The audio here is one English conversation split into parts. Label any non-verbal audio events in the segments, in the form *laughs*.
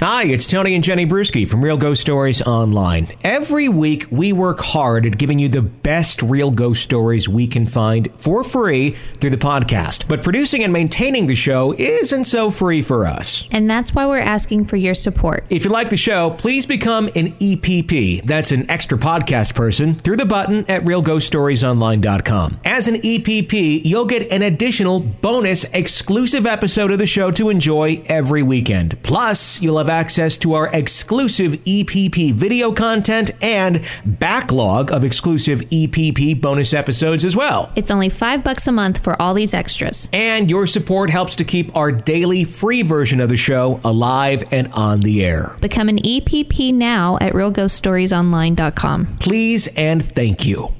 Hi, it's Tony and Jenny Brueski from Real Ghost Stories Online. Every week, we work hard at giving you the best real ghost stories we can find for free through the podcast. But producing and maintaining the show isn't so free for us. And that's why we're asking for your support. If you like the show, please become an EPP. That's an extra podcast person through the button at realghoststoriesonline.com. As an EPP, you'll get an additional bonus exclusive episode of the show to enjoy every weekend. Plus, you'll have access to our exclusive EPP video content and backlog of exclusive EPP bonus episodes as well. It's only five bucks a month for all these extras. And your support helps to keep our daily free version of the show alive and on the air. Become an EPP now at realghoststoriesonline.com. Please and thank you.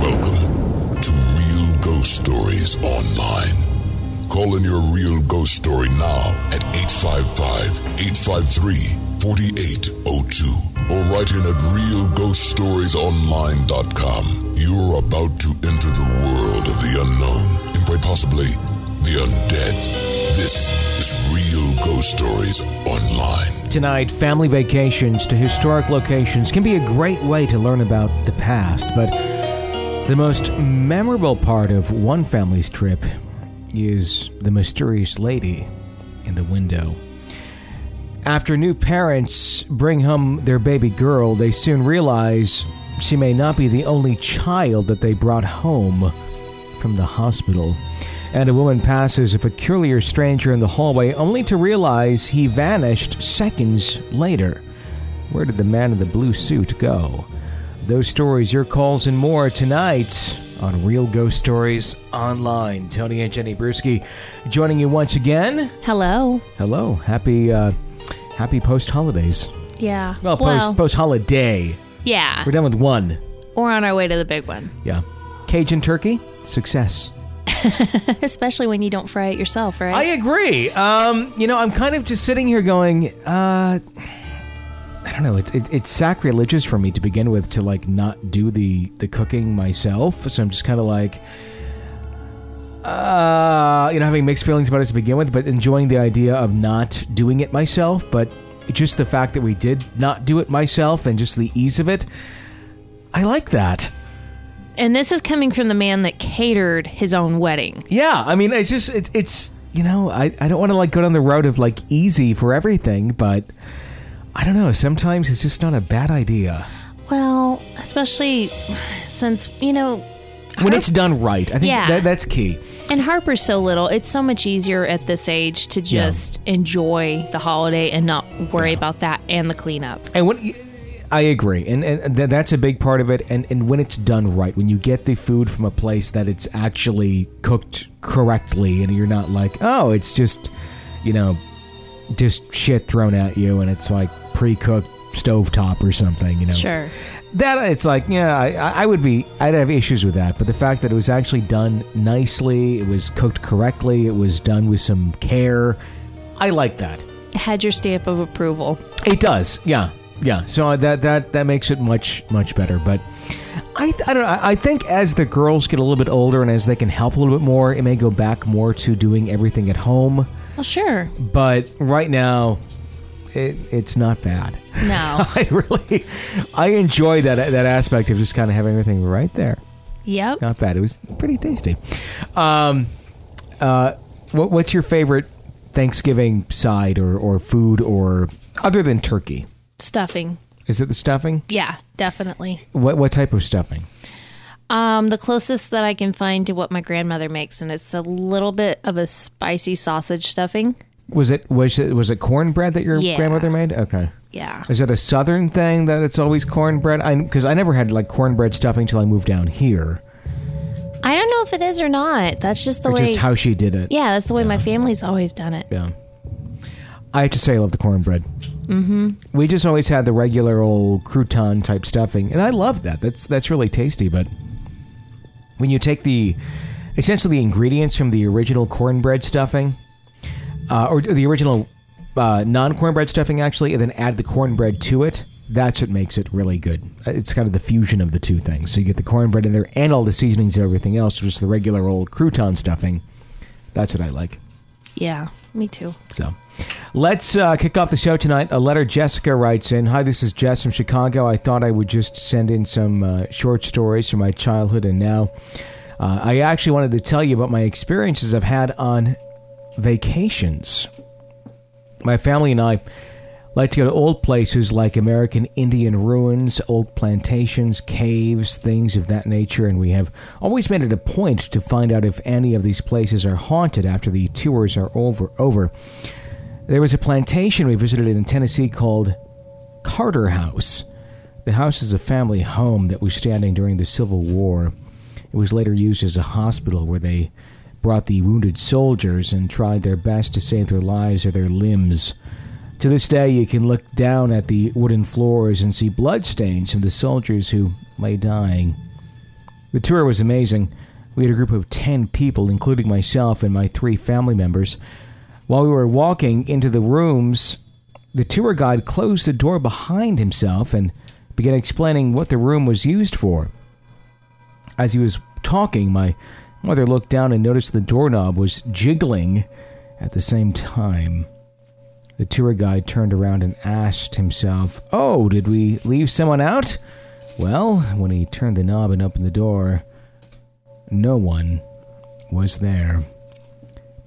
Welcome to Real Ghost Stories Online. Call in your real ghost story now at 855 853 4802 or write in at realghoststoriesonline.com. You're about to enter the world of the unknown and quite possibly the undead. This is Real Ghost Stories Online. Tonight, family vacations to historic locations can be a great way to learn about the past, but the most memorable part of one family's trip is the mysterious lady in the window. After new parents bring home their baby girl, they soon realize she may not be the only child that they brought home from the hospital. And a woman passes a peculiar stranger in the hallway only to realize he vanished seconds later. Where did the man in the blue suit go? Those stories, your calls, and more tonight on Real Ghost Stories Online. Tony and Jenny Brueski joining you once again. Hello. Hello. Happy uh happy post holidays. Yeah. Well, post post holiday. yeah. We're done with one. We're on our way to the big one. Yeah. Cajun turkey, success. *laughs* Especially when you don't fry it yourself, right? I agree. Um, you know, I'm kind of just sitting here going, uh I don't know. It's it, it's sacrilegious for me to begin with to like not do the the cooking myself. So I'm just kind of like, uh, you know, having mixed feelings about it to begin with, but enjoying the idea of not doing it myself. But just the fact that we did not do it myself and just the ease of it, I like that. and this is coming from the man that catered his own wedding. Yeah, I mean, it's just it's it's you know, I I don't want to like go down the road of like easy for everything, but I don't know. Sometimes it's just not a bad idea Well, especially since, you know, when it's done right. I think Yeah. that, that's key. and Harper's so little, it's so much easier at this age to Yeah. just enjoy the holiday and not worry about that and the cleanup. And when I agree, and, and th- that's a big part of it. And, and when it's done right, when you get the food from a place that it's actually cooked correctly, and you're not like, oh, it's just, you know, just shit thrown at you, and it's like pre-cooked stovetop or something, you know. Sure. That it's like, yeah, I, I would be, I'd have issues with that. But the fact that it was actually done nicely, it was cooked correctly, it was done with some care, I like that. Had your stamp of approval. It does, yeah, yeah. So that that that makes it much much better. But I I don't know. I think as the girls get a little bit older and as they can help a little bit more, it may go back more to doing everything at home. Well, sure. But right now, it, it's not bad. No. *laughs* I really I enjoy that that aspect of just kind of having everything right there. yep. Not bad. It was pretty tasty. Um, uh, what, what's your favorite Thanksgiving side or, or food or other than turkey? Stuffing. Is it the stuffing? Yeah, definitely. What what type of stuffing? Um, the closest that I can find to what my grandmother makes, and it's a little bit of a spicy sausage stuffing. Was it was it was it cornbread that your Yeah. grandmother made? Okay. Yeah. Is it a southern thing that it's always cornbread? I because I never had like cornbread stuffing until I moved down here. I don't know if it is or not. That's just the or way. just how she did it. yeah, that's the way my family's always done it. Yeah. I have to say I love the cornbread. Mm-hmm. We just always had the regular old crouton type stuffing, and I love that. That's that's really tasty. But when you take the essentially the ingredients from the original cornbread stuffing, uh, or the original uh, non cornbread stuffing actually, and then add the cornbread to it, that's what makes it really good. Uh, It's kind of the fusion of the two things. So you get the cornbread in there and all the seasonings and everything else, just the regular old crouton stuffing. That's what I like. Yeah, me too. So, Let's uh, kick off the show tonight. A letter Jessica writes in Hi, this is Jess from Chicago. I thought I would just send in some uh, short stories from my childhood and now. Uh, I actually wanted to tell you about my experiences I've had on vacations. My family and I like to go to old places like American Indian ruins, old plantations, caves, things of that nature, and we have always made it a point to find out if any of these places are haunted after the tours are over. over. There was a plantation we visited in Tennessee called Carter House. The house is a family home that was standing during the Civil War. It was later used as a hospital where they brought the wounded soldiers and tried their best to save their lives or their limbs. To this day, you can look down at the wooden floors and see bloodstains of the soldiers who lay dying. The tour was amazing. We had a group of 10 people, including myself and my three family members. While we were walking into the rooms, the tour guide closed the door behind himself and began explaining what the room was used for. As he was talking, my mother looked down and noticed the doorknob was jiggling at the same time. The tour guide turned around and asked himself, Oh, did we leave someone out? Well, when he turned the knob and opened the door, no one was there.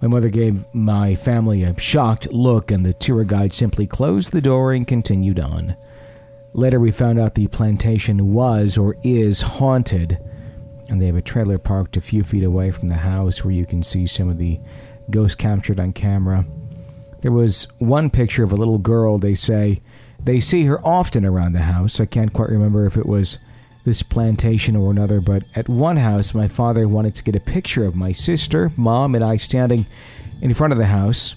My mother gave my family a shocked look, and the tour guide simply closed the door and continued on. Later, we found out the plantation was or is haunted, and they have a trailer parked a few feet away from the house where you can see some of the ghosts captured on camera. There was one picture of a little girl, they say. They see her often around the house. I can't quite remember if it was this plantation or another, but at one house, my father wanted to get a picture of my sister, mom, and I standing in front of the house.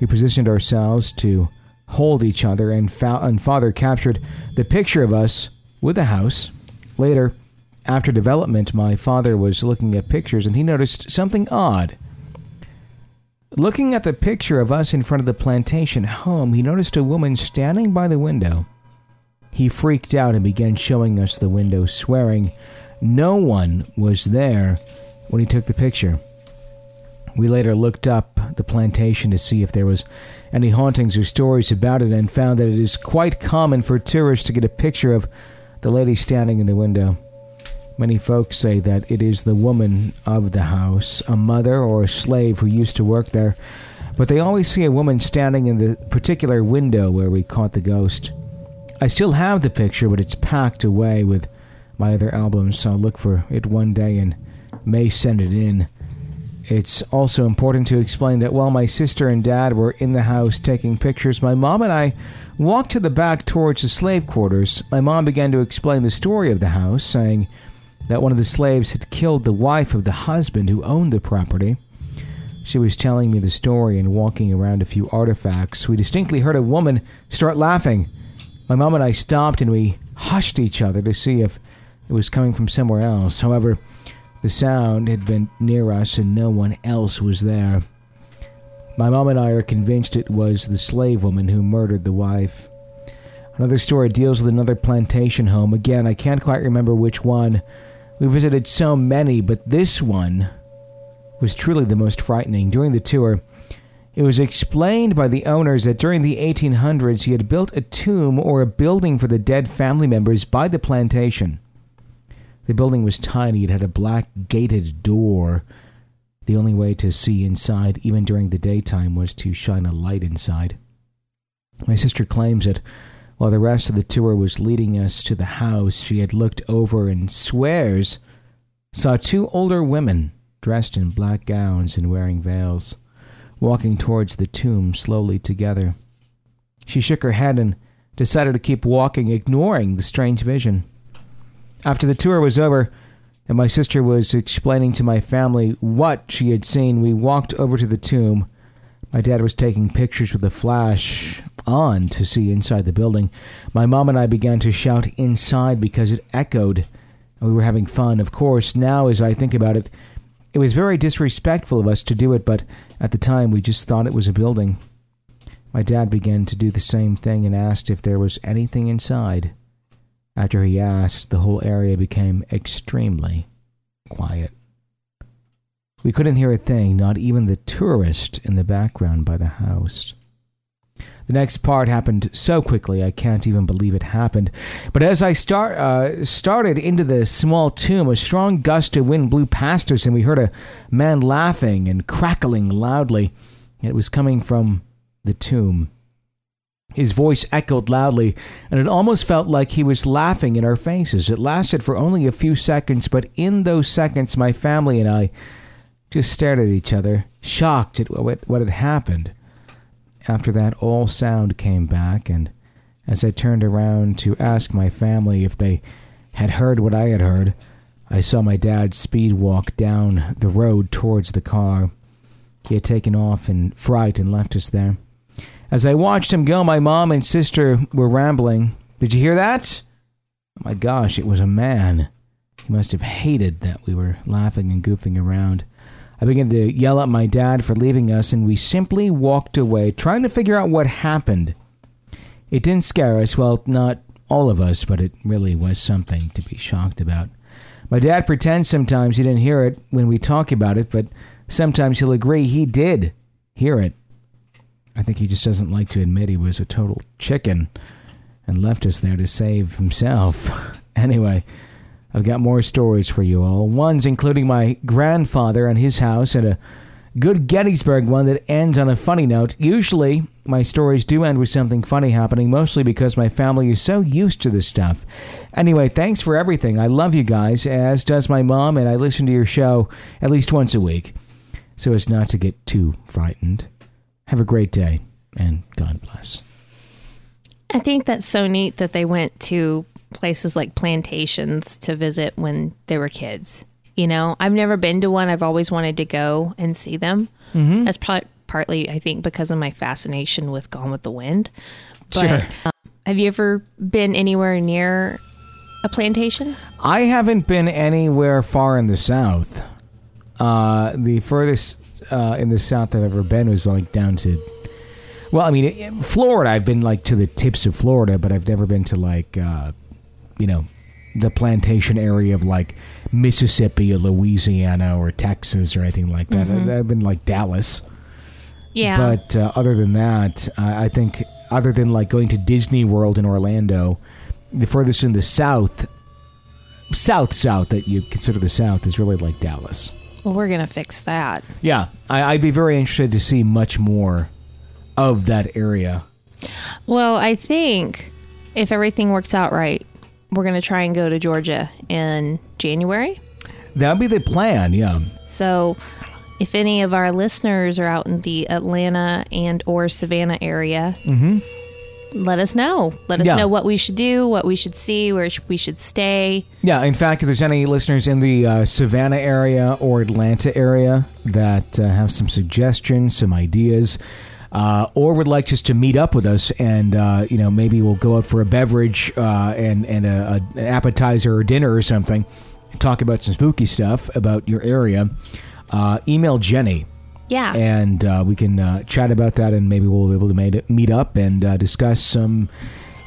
We positioned ourselves to hold each other, and, fa- and father captured the picture of us with the house. Later, after development, my father was looking at pictures and he noticed something odd. Looking at the picture of us in front of the plantation home, he noticed a woman standing by the window. He freaked out and began showing us the window, swearing no one was there when he took the picture. We later looked up the plantation to see if there was any hauntings or stories about it and found that it is quite common for tourists to get a picture of the lady standing in the window. Many folks say that it is the woman of the house, a mother or a slave who used to work there, but they always see a woman standing in the particular window where we caught the ghost. I still have the picture, but it's packed away with my other albums, so I'll look for it one day and may send it in. It's also important to explain that while my sister and dad were in the house taking pictures, my mom and I walked to the back towards the slave quarters. My mom began to explain the story of the house, saying that one of the slaves had killed the wife of the husband who owned the property. She was telling me the story and walking around a few artifacts. We distinctly heard a woman start laughing. My mom and I stopped and we hushed each other to see if it was coming from somewhere else. However, the sound had been near us and no one else was there. My mom and I are convinced it was the slave woman who murdered the wife. Another story deals with another plantation home. Again, I can't quite remember which one. We visited so many, but this one was truly the most frightening. During the tour, it was explained by the owners that during the 1800s he had built a tomb or a building for the dead family members by the plantation. The building was tiny, it had a black gated door. The only way to see inside, even during the daytime, was to shine a light inside. My sister claims that while the rest of the tour was leading us to the house, she had looked over and swears saw two older women dressed in black gowns and wearing veils walking towards the tomb slowly together. She shook her head and decided to keep walking, ignoring the strange vision. After the tour was over, and my sister was explaining to my family what she had seen, we walked over to the tomb. My dad was taking pictures with a flash on to see inside the building. My mom and I began to shout inside because it echoed, we were having fun. Of course, now as I think about it, it was very disrespectful of us to do it, but at the time we just thought it was a building. My dad began to do the same thing and asked if there was anything inside. After he asked, the whole area became extremely quiet. We couldn't hear a thing, not even the tourist in the background by the house. The next part happened so quickly I can't even believe it happened. But as I start uh, started into the small tomb, a strong gust of wind blew past us, and we heard a man laughing and crackling loudly. It was coming from the tomb. His voice echoed loudly, and it almost felt like he was laughing in our faces. It lasted for only a few seconds, but in those seconds, my family and I just stared at each other, shocked at what, what had happened. After that, all sound came back, and as I turned around to ask my family if they had heard what I had heard, I saw my dad speed walk down the road towards the car. He had taken off in fright and left us there. As I watched him go, my mom and sister were rambling. Did you hear that? Oh my gosh, it was a man. He must have hated that we were laughing and goofing around. I began to yell at my dad for leaving us, and we simply walked away, trying to figure out what happened. It didn't scare us, well, not all of us, but it really was something to be shocked about. My dad pretends sometimes he didn't hear it when we talk about it, but sometimes he'll agree he did hear it. I think he just doesn't like to admit he was a total chicken and left us there to save himself. *laughs* anyway, I've got more stories for you all. One's including my grandfather and his house, and a good Gettysburg one that ends on a funny note. Usually, my stories do end with something funny happening, mostly because my family is so used to this stuff. Anyway, thanks for everything. I love you guys, as does my mom, and I listen to your show at least once a week, so as not to get too frightened. Have a great day, and God bless. I think that's so neat that they went to places like plantations to visit when they were kids. You know, I've never been to one. I've always wanted to go and see them. Mm-hmm. That's probably partly, I think, because of my fascination with Gone with the Wind. But, Sure. um, have you ever been anywhere near a plantation? I haven't been anywhere far in the south. Uh, the furthest uh, in the south I've ever been was like down to, well, I mean, Florida. I've been like to the tips of Florida, but I've never been to like, uh, you know, the plantation area of like Mississippi or Louisiana or Texas or anything like that. I've been like Dallas. Yeah. But uh, other than that, I, I think other than like going to Disney World in Orlando, the furthest in the south, south south that you consider the south is really like Dallas. well, we're going to fix that. Yeah, I, I'd be very interested to see much more of that area. Well, I think if everything works out right, we're going to try and go to Georgia in January. That'd be the plan. Yeah. So, if any of our listeners are out in the Atlanta and or Savannah area, let us know. Let us Yeah. know what we should do, what we should see, where we should stay. Yeah, in fact, if there's any listeners in the uh, Savannah area or Atlanta area that uh, have some suggestions, some ideas, uh, or would like just to meet up with us, and uh, you know maybe we'll go out for a beverage uh, and and a, a, an appetizer or dinner or something, and talk about some spooky stuff about your area. Uh, email Jenny Yeah. and uh, we can uh, chat about that, and maybe we'll be able to made, meet up and uh, discuss some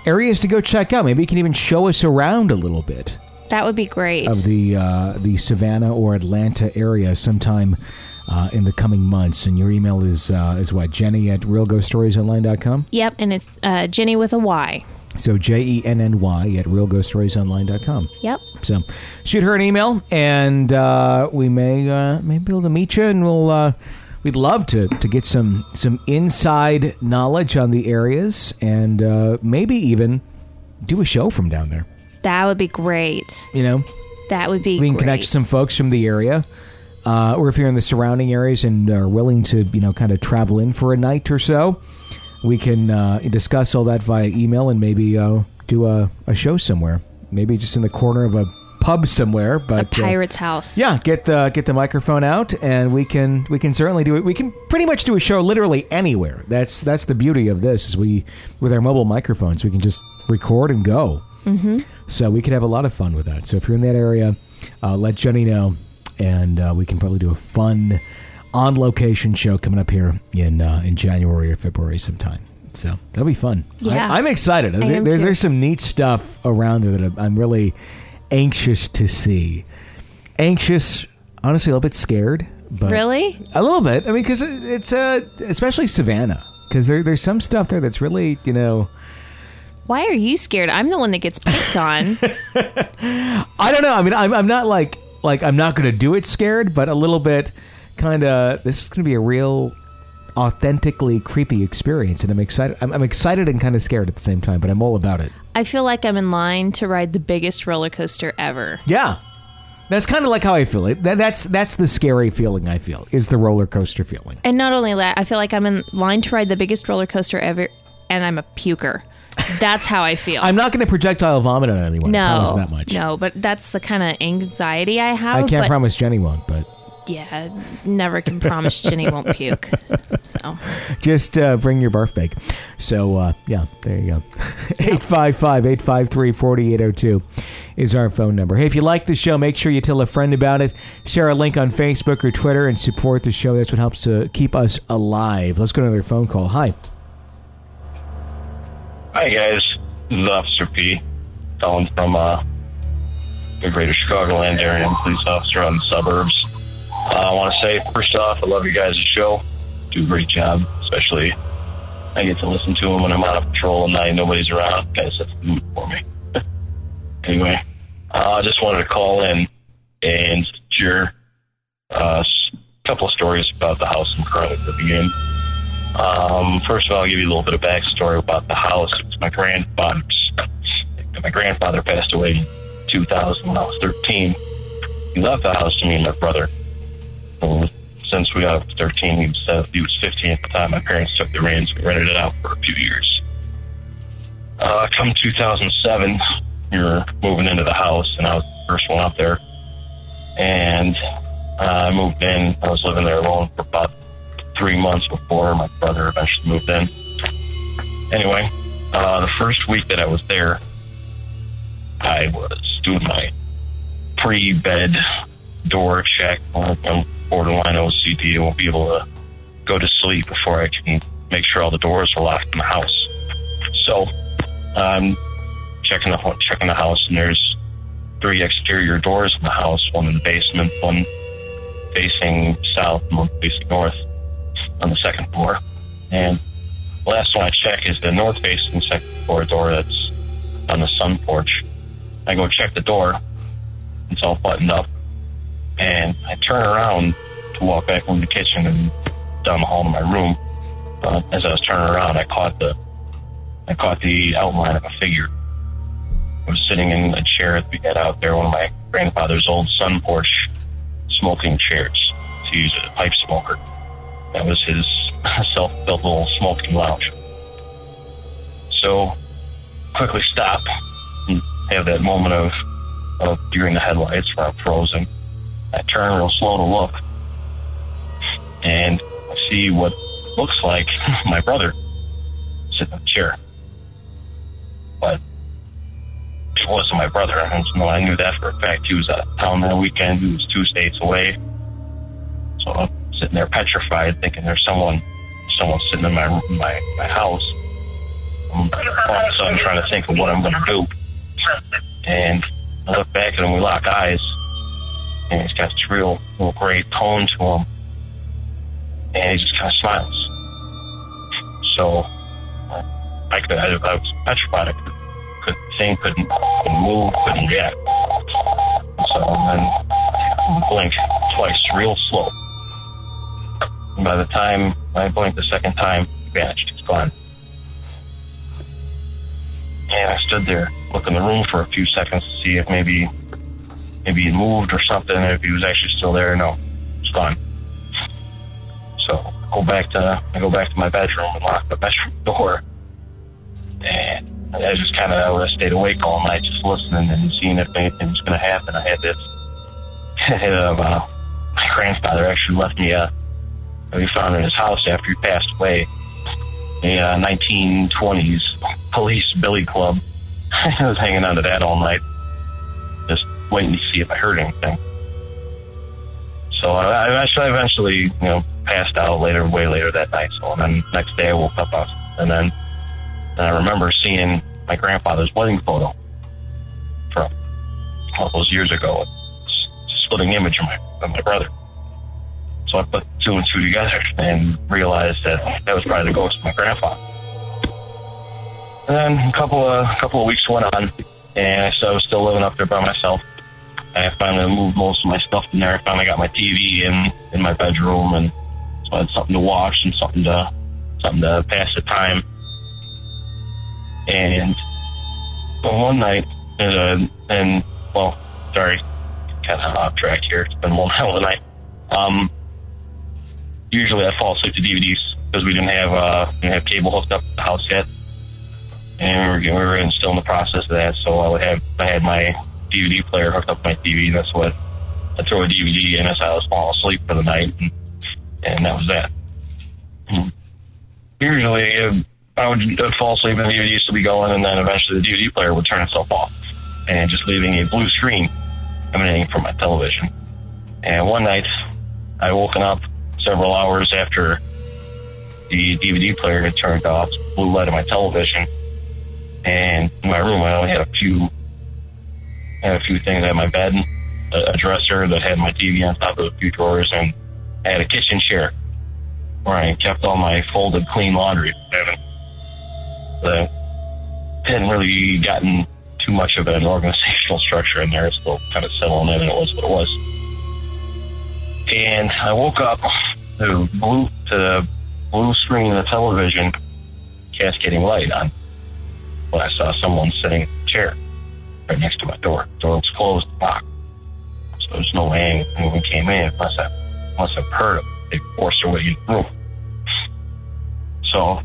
areas to go check out. Maybe you can even show us around a little bit that would be great. of the uh, the Savannah or Atlanta area sometime uh, in the coming months. And your email is uh, is what Jenny at realghoststoriesonline.com. yep. And it's uh, Jenny with a Y. So J E N N Y at realghoststoriesonline.com. Yep. So shoot her an email, and uh, we may uh, may be able to meet you, and we'll uh, we'd love to to get some some inside knowledge on the areas, and uh, maybe even do a show from down there. That would be great. You know, That would be we can great. connect some folks from the area. Uh, or if you're in the surrounding areas and are willing to, you know, kind of travel in for a night or so, we can uh, discuss all that via email and maybe uh, do a, a show somewhere. Maybe just in the corner of a pub somewhere. a But uh, pirate's house. yeah, get the get the microphone out, and we can we can certainly do it. We can pretty much do a show literally anywhere. That's that's the beauty of this is we with our mobile microphones we can just record and go. Mm-hmm. So we could have a lot of fun with that. So if you're in that area, uh, let Jenny know, and uh, we can probably do a fun on location show coming up here in uh, in January or February sometime. So that'll be fun. Yeah. I, am excited. I am there's too. there's some neat stuff around there that I'm- I'm really anxious to see. Anxious, honestly, a little bit scared, but Really? a little bit. I mean, because it's uh, especially Savannah, because there, there's some stuff there that's really you know. Why are you scared? I'm the one that gets picked on. *laughs* I don't know. I mean, I'm I'm not like like I'm not going to do it scared, but a little bit kind of. This is going to be a real authentically creepy experience and i'm excited I'm, I'm excited and kind of scared at the same time but i'm all about it I feel like I'm in line to ride the biggest roller coaster ever. Yeah. That's kind of like how I feel. It that, that's that's the scary feeling I feel. Is the roller coaster feeling. And not only that, I feel like I'm in line to ride the biggest roller coaster ever, and I'm a puker. That's how I feel. I'm not going to projectile vomit on anyone. I promise no, that much. no, but that's the kind of anxiety I have. I can't but promise Jenny won't, but Yeah, never can promise Jenny won't puke. *laughs* So just uh, bring your barf bag. So uh, yeah, there you go. *laughs* 855-853-4802 is our phone number. Hey, if you like the show, make sure you tell a friend about it. Share a link on Facebook or Twitter and support the show. That's what helps to keep us alive. Let's go to another phone call. Hi. Hi guys, this is Officer P, calling from uh, the greater Chicagoland area, and police officer on the suburbs. Uh, I want to say, first off, I love you guys' show. Do a great job, especially I get to listen to them when I'm out of patrol and night, nobody's around. Guys, that's mood for me. *laughs* anyway, uh, I just wanted to call in and share uh, a couple of stories about the house I'm currently living in. Um, first of all, I'll give you a little bit of backstory about the house. It's my grandfather's. My grandfather passed away in 2000 when I was 13. He left the house to me and my brother. And since we got 13, he was, uh, he was 15 at the time. My parents took the reins. We rented it out for a few years. Uh, come 2007, we were moving into the house, and I was the first one up there. And uh, I moved in. I was living there alone for about three months before my brother eventually moved in. Anyway, uh, the first week that I was there, I was doing my pre-bed door check. I'm borderline OCD. I won't be able to go to sleep before I can make sure all the doors are locked in the house. So, I'm checking the checking the house, and there's three exterior doors in the house. One in the basement, one facing south, and one facing north on the second floor. And the last one I check is the north facing second floor door that's on the sun porch. I go check the door. It's all buttoned up. And I turn around to walk back from the kitchen and down the hall to my room. Uh, as I was turning around, I caught the I caught the outline of a figure. I was sitting in a chair that we had out there, one of my grandfather's old sun porch smoking chairs to use a pipe smoker. That was his self-built little smoking lounge. So, quickly stop and have that moment of, of during the headlights where I'm frozen. I turn real slow to look, and I see what looks like *laughs* my brother sitting in a chair. But it wasn't my brother. And no, I knew that for a fact. He was out of town that weekend. He was two states away. So sitting there petrified, thinking there's someone, someone sitting in my my my house. I'm all of a sudden trying to think of what I'm going to do. And I look back at him. We lock eyes, and he's got this real, real great tone to him, and he just kind of smiles. So I could, I, I was petrified. I could, couldn't think, couldn't, couldn't move, couldn't react. So then I blink twice, real slow. And by the time I blinked the second time, he vanished. He's gone. And I stood there, looked in the room for a few seconds to see if maybe, maybe he moved or something. If he was actually still there, no, he's gone. So I go back to I go back to my bedroom and lock the bedroom *laughs* door. And I just kind of I stayed awake all night, just listening and seeing if anything was going to happen. I had this. *laughs* uh, my grandfather actually left me a. We found in his house after he passed away. A uh, 1920s police billy club. *laughs* I was hanging on to that all night, just waiting to see if I heard anything. So I, I eventually, you know, passed out later, way later that night. So and then next day I woke up, uh, and then and I remember seeing my grandfather's wedding photo from all those years ago. A splitting image of my of my brother. So I put two and two together and realized that that was probably the ghost of my grandpa. And then a couple of a couple of weeks went on, and so I was still living up there by myself. I finally moved most of my stuff in there. I finally got my TV in in my bedroom, and so I had something to watch and something to something to pass the time. And one night, uh, and well, sorry, kind of off track here. It's been one hell of a *laughs* night. Um, usually I fall asleep to DVDs because we didn't have uh, didn't have cable hooked up to the house yet, and we were we were in, still in the process of that. So I would have I had my DVD player hooked up to my TV. And That's what I throw a DVD in as I was falling asleep for the night, and, and that was that. Hmm. Usually uh, I would I'd fall asleep and the DVD to be going, and then eventually the DVD player would turn itself off, and just leaving a blue screen emanating from my television. And one night, I woken up several hours after the DVD player had turned off, blue light of my television, and in my room I only had a few, I had a few things. I had my bed, a, a dresser that had my TV on top of a few drawers, and I had a kitchen chair where I kept all my folded clean laundry. I haven't, uh, hadn't really gotten too much of an organizational *laughs* structure in there. It's still kind of settling in, and it was what it was. And I woke up to blue to the blue screen of the television cascading light on when I saw someone sitting in a chair right next to my door. The door was closed, locked. So there's no way anyone came in unless I unless I've heard them. They forced their way in the room. So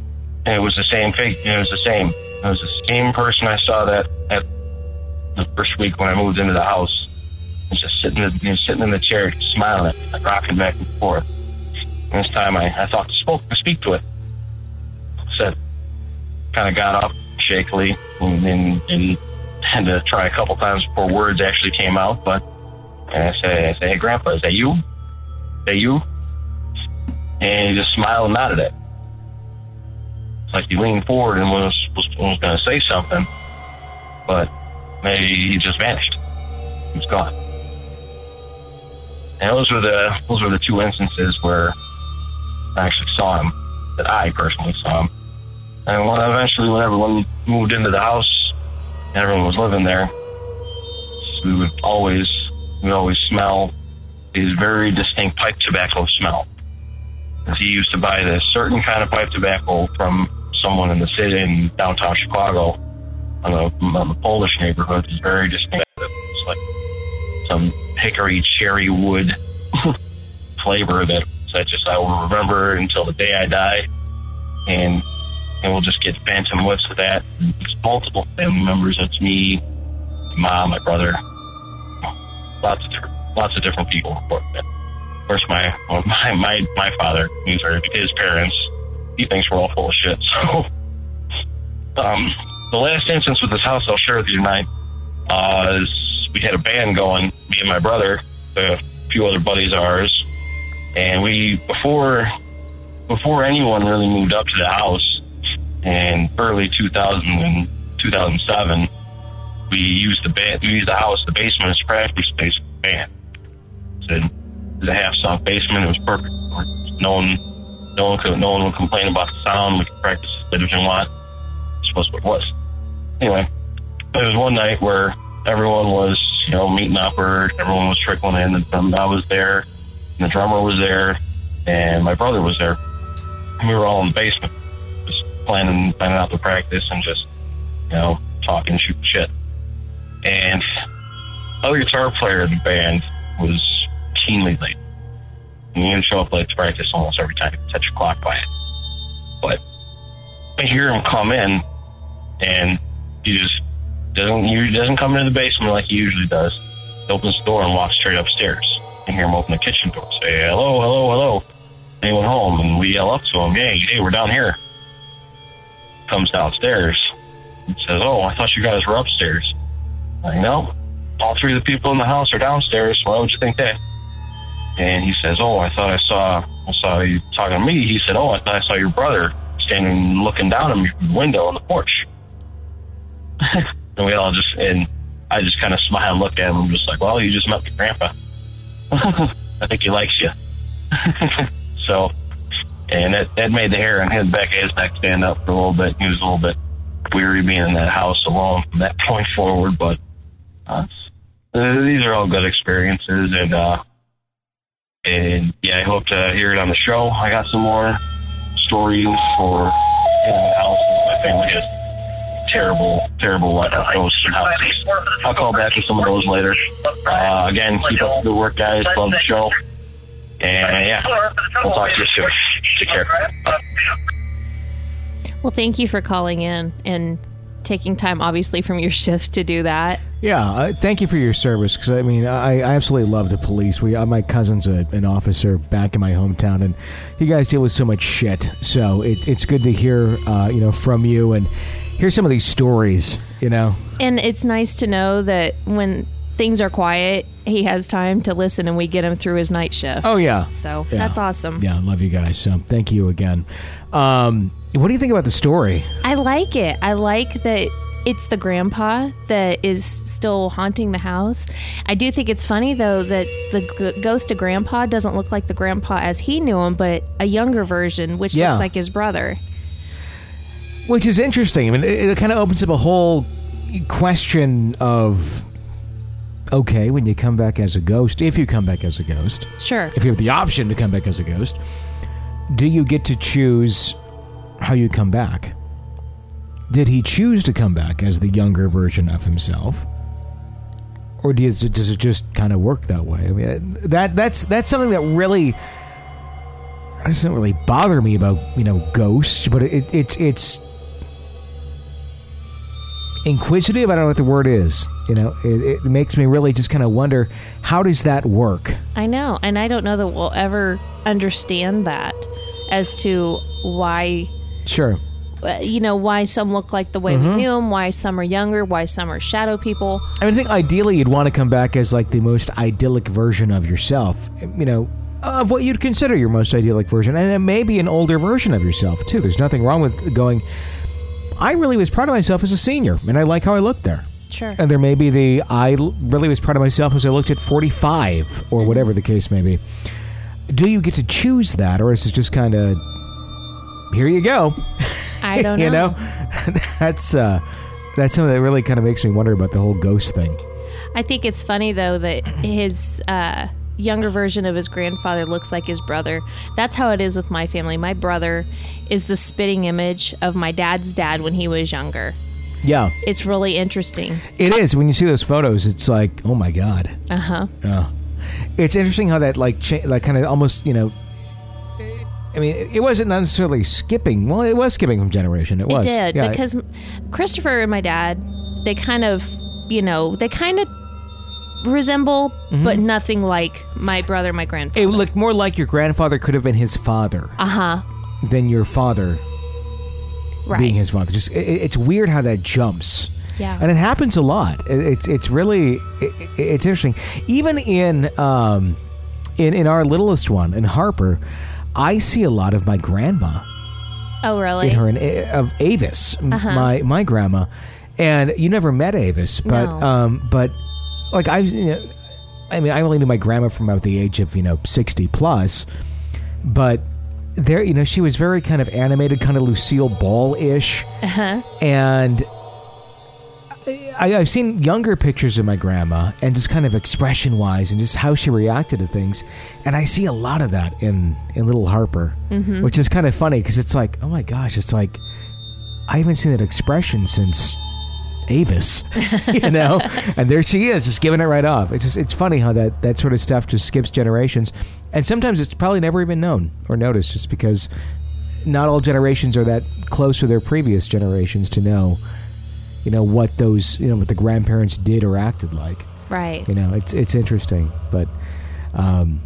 it was the same thing. It was the same. It was the same person I saw that at the first week when I moved into the house. Just sitting, he was sitting in the chair, smiling like rocking back and forth. And this time I, I thought to spoke to speak to it. Said, kind of got up shakily and, and, and had to try a couple times before words actually came out. But and I said, I say, hey, Grandpa, is that you? Is that you? And he just smiled and nodded at it. It's like he leaned forward and was was, was going to say something, but maybe he just vanished. He was gone. And those were the those were the two instances where I actually saw him, that I personally saw him. And when eventually, when everyone moved into the house, and everyone was living there, we would always we always smell his very distinct pipe tobacco smell. Because he used to buy this certain kind of pipe tobacco from someone in the city in downtown Chicago on the, on the Polish neighborhood. It's very distinct. Some hickory cherry wood *laughs* flavor that that just I will remember until the day I die, and and we'll just get phantom whiffs of that. It's multiple family members. It's me, my mom, my brother, lots of different, lots of different people. Of course, my *laughs* my my my father, these are his parents. He thinks we're all full of shit. *laughs* So, um, the last instance with this house I'll share with you tonight uh, we had a band going, me and my brother, a few other buddies of ours, and we before before anyone really moved up to the house in early 2000 and 2007, we used the band, we used the house, the basement as practice space for the band. So it was a half sunk basement. It was perfect. No one, no one could, no one would complain about the sound. We could practice the division lot. It's supposed what it was. Anyway, there was one night where everyone was, you know, meeting up or everyone was trickling in. And I was there, and the drummer was there, and my brother was there. And we were all in the basement, just planning, planning out the practice and just, you know, talking, shooting shit. And other guitar player in the band was keenly late. And he would show up late to practice almost every time. Set your clock by it. But I hear him come in, and he just doesn't he doesn't come into the basement like he usually does. He opens the door and walks straight upstairs. I hear him open the kitchen door, say, "Hello, hello, hello, anyone home?" And we yell up to him, "Hey, hey, we're down here." Comes downstairs and says, "Oh, I thought you guys were upstairs." I'm like, no, all three of the people in the house are downstairs. Why would you think that? And he says, "Oh, I thought I saw I saw you talking to me." He said, "Oh, I thought I saw your brother standing looking down at me the window on the porch." *laughs* and we all just and I just kind of smile and look at him, I'm just like, "Well, you just met your grandpa. *laughs* I think he likes you." *laughs* so, and it, it made the hair on his back his neck stand up for a little bit. He was a little bit weary being in that house alone from that *laughs* point forward, but uh, these are all good experiences, and uh, and yeah, I hope to hear it on the show. I got some more stories for you know, the house. My family has terrible, terrible what ghosts and houses. I'll call back to some of those later. Uh, again, keep up the work, guys. Love the show. And yeah, we'll talk to you soon. Take care. Well, thank you for calling in and taking time, obviously, from your *laughs* shift to do that. Yeah, uh, thank you for your service. Because I mean, I, I absolutely love the police. We, uh, my cousin's a, an officer back in my hometown, and you guys deal with so much shit. So it, it's good to hear, uh, you know, from you and hear some of these stories. You know, And it's nice to know that when things are quiet, he has time to listen and we get him through his night shift. oh yeah, So Yeah. that's awesome. yeah, I love you guys. So thank you again. Um, what do you think about the story? I like it. I like that it's the grandpa that is still haunting the house. I do think it's funny though that the g- ghost of grandpa doesn't look like the grandpa as he knew him, but a younger version, which Yeah. looks like his brother. Which is interesting. I mean, it, it kind of opens up a whole question of okay, when you come back as a ghost, if you come back as a ghost, Sure. if you have the option to come back as a ghost, do you get to choose how you come back? Did he choose to come back as the younger version of himself? Or does it, does it just kind of work that way? I mean, uh, that that's that's something that really doesn't really bother me about you know ghosts, but it, it's it's inquisitive. I don't know what the word is. You know, it, it makes me really just kind of wonder how does that work? I know, and I don't know that we'll ever understand that as to why Sure. uh, you know why some look like the way Mm-hmm. we knew them, why some are younger, why some are shadow people. I mean, I think ideally you'd want to come back as like the most idyllic version of yourself. You know, of what you'd consider your most idyllic version, and maybe an older version of yourself too. There's nothing wrong with going. I really was proud of myself as a senior, and I like how I looked there. Sure. And there may be the I really was proud of myself as I looked at 45 or whatever the case may be. Do you get to choose that, or is it just kind of here you go? I don't know. *laughs* you know, *laughs* that's uh, that's something that really kind of makes me wonder about the whole ghost thing. I think it's funny though that his uh, younger version of his grandfather looks like his brother. That's how it is with my family. My brother is the spitting image of my dad's dad when he was younger. Yeah, It's really interesting. it is. When you see those photos, it's like, oh my god. Uh huh. Yeah, it's interesting how that like cha- like kind of almost you know. I mean, it it wasn't necessarily skipping. Well, it was skipping from generation. It It was. did Yeah, because Christopher and my dad, they kind of, you know, they kind of resemble, but nothing like my brother, my grandfather. it looked more like your grandfather could have been his father uh huh. than your father Right. being his father. Just it, it's weird how that jumps. yeah. and it happens a lot. It, it's it's really it, it's interesting. Even in um, in in our littlest one, in Harper, I see a lot of my grandma oh, really? in her, in, of Avis, Uh-huh. my my grandma, and you never met Avis, but No. um, but like I, you know, I mean, I only knew my grandma from about the age of you know sixty plus, but. There, you know, she was very kind of animated, kind of Lucille Ball ish, Uh-huh. and I, I've seen younger pictures of my grandma and just kind of expression wise and just how she reacted to things. And I see a lot of that in, in Little Harper, Mm-hmm. which is kind of funny because it's like, oh my gosh, it's like, I haven't seen that expression since Avis, *laughs* you know? and there she is, just giving it right off. It's just, it's funny how that, that sort of stuff just skips generations. And sometimes it's probably never even known or noticed just because not all generations are that close to their previous generations to know you know what those you know what the grandparents did or acted like Right. you know it's it's interesting but um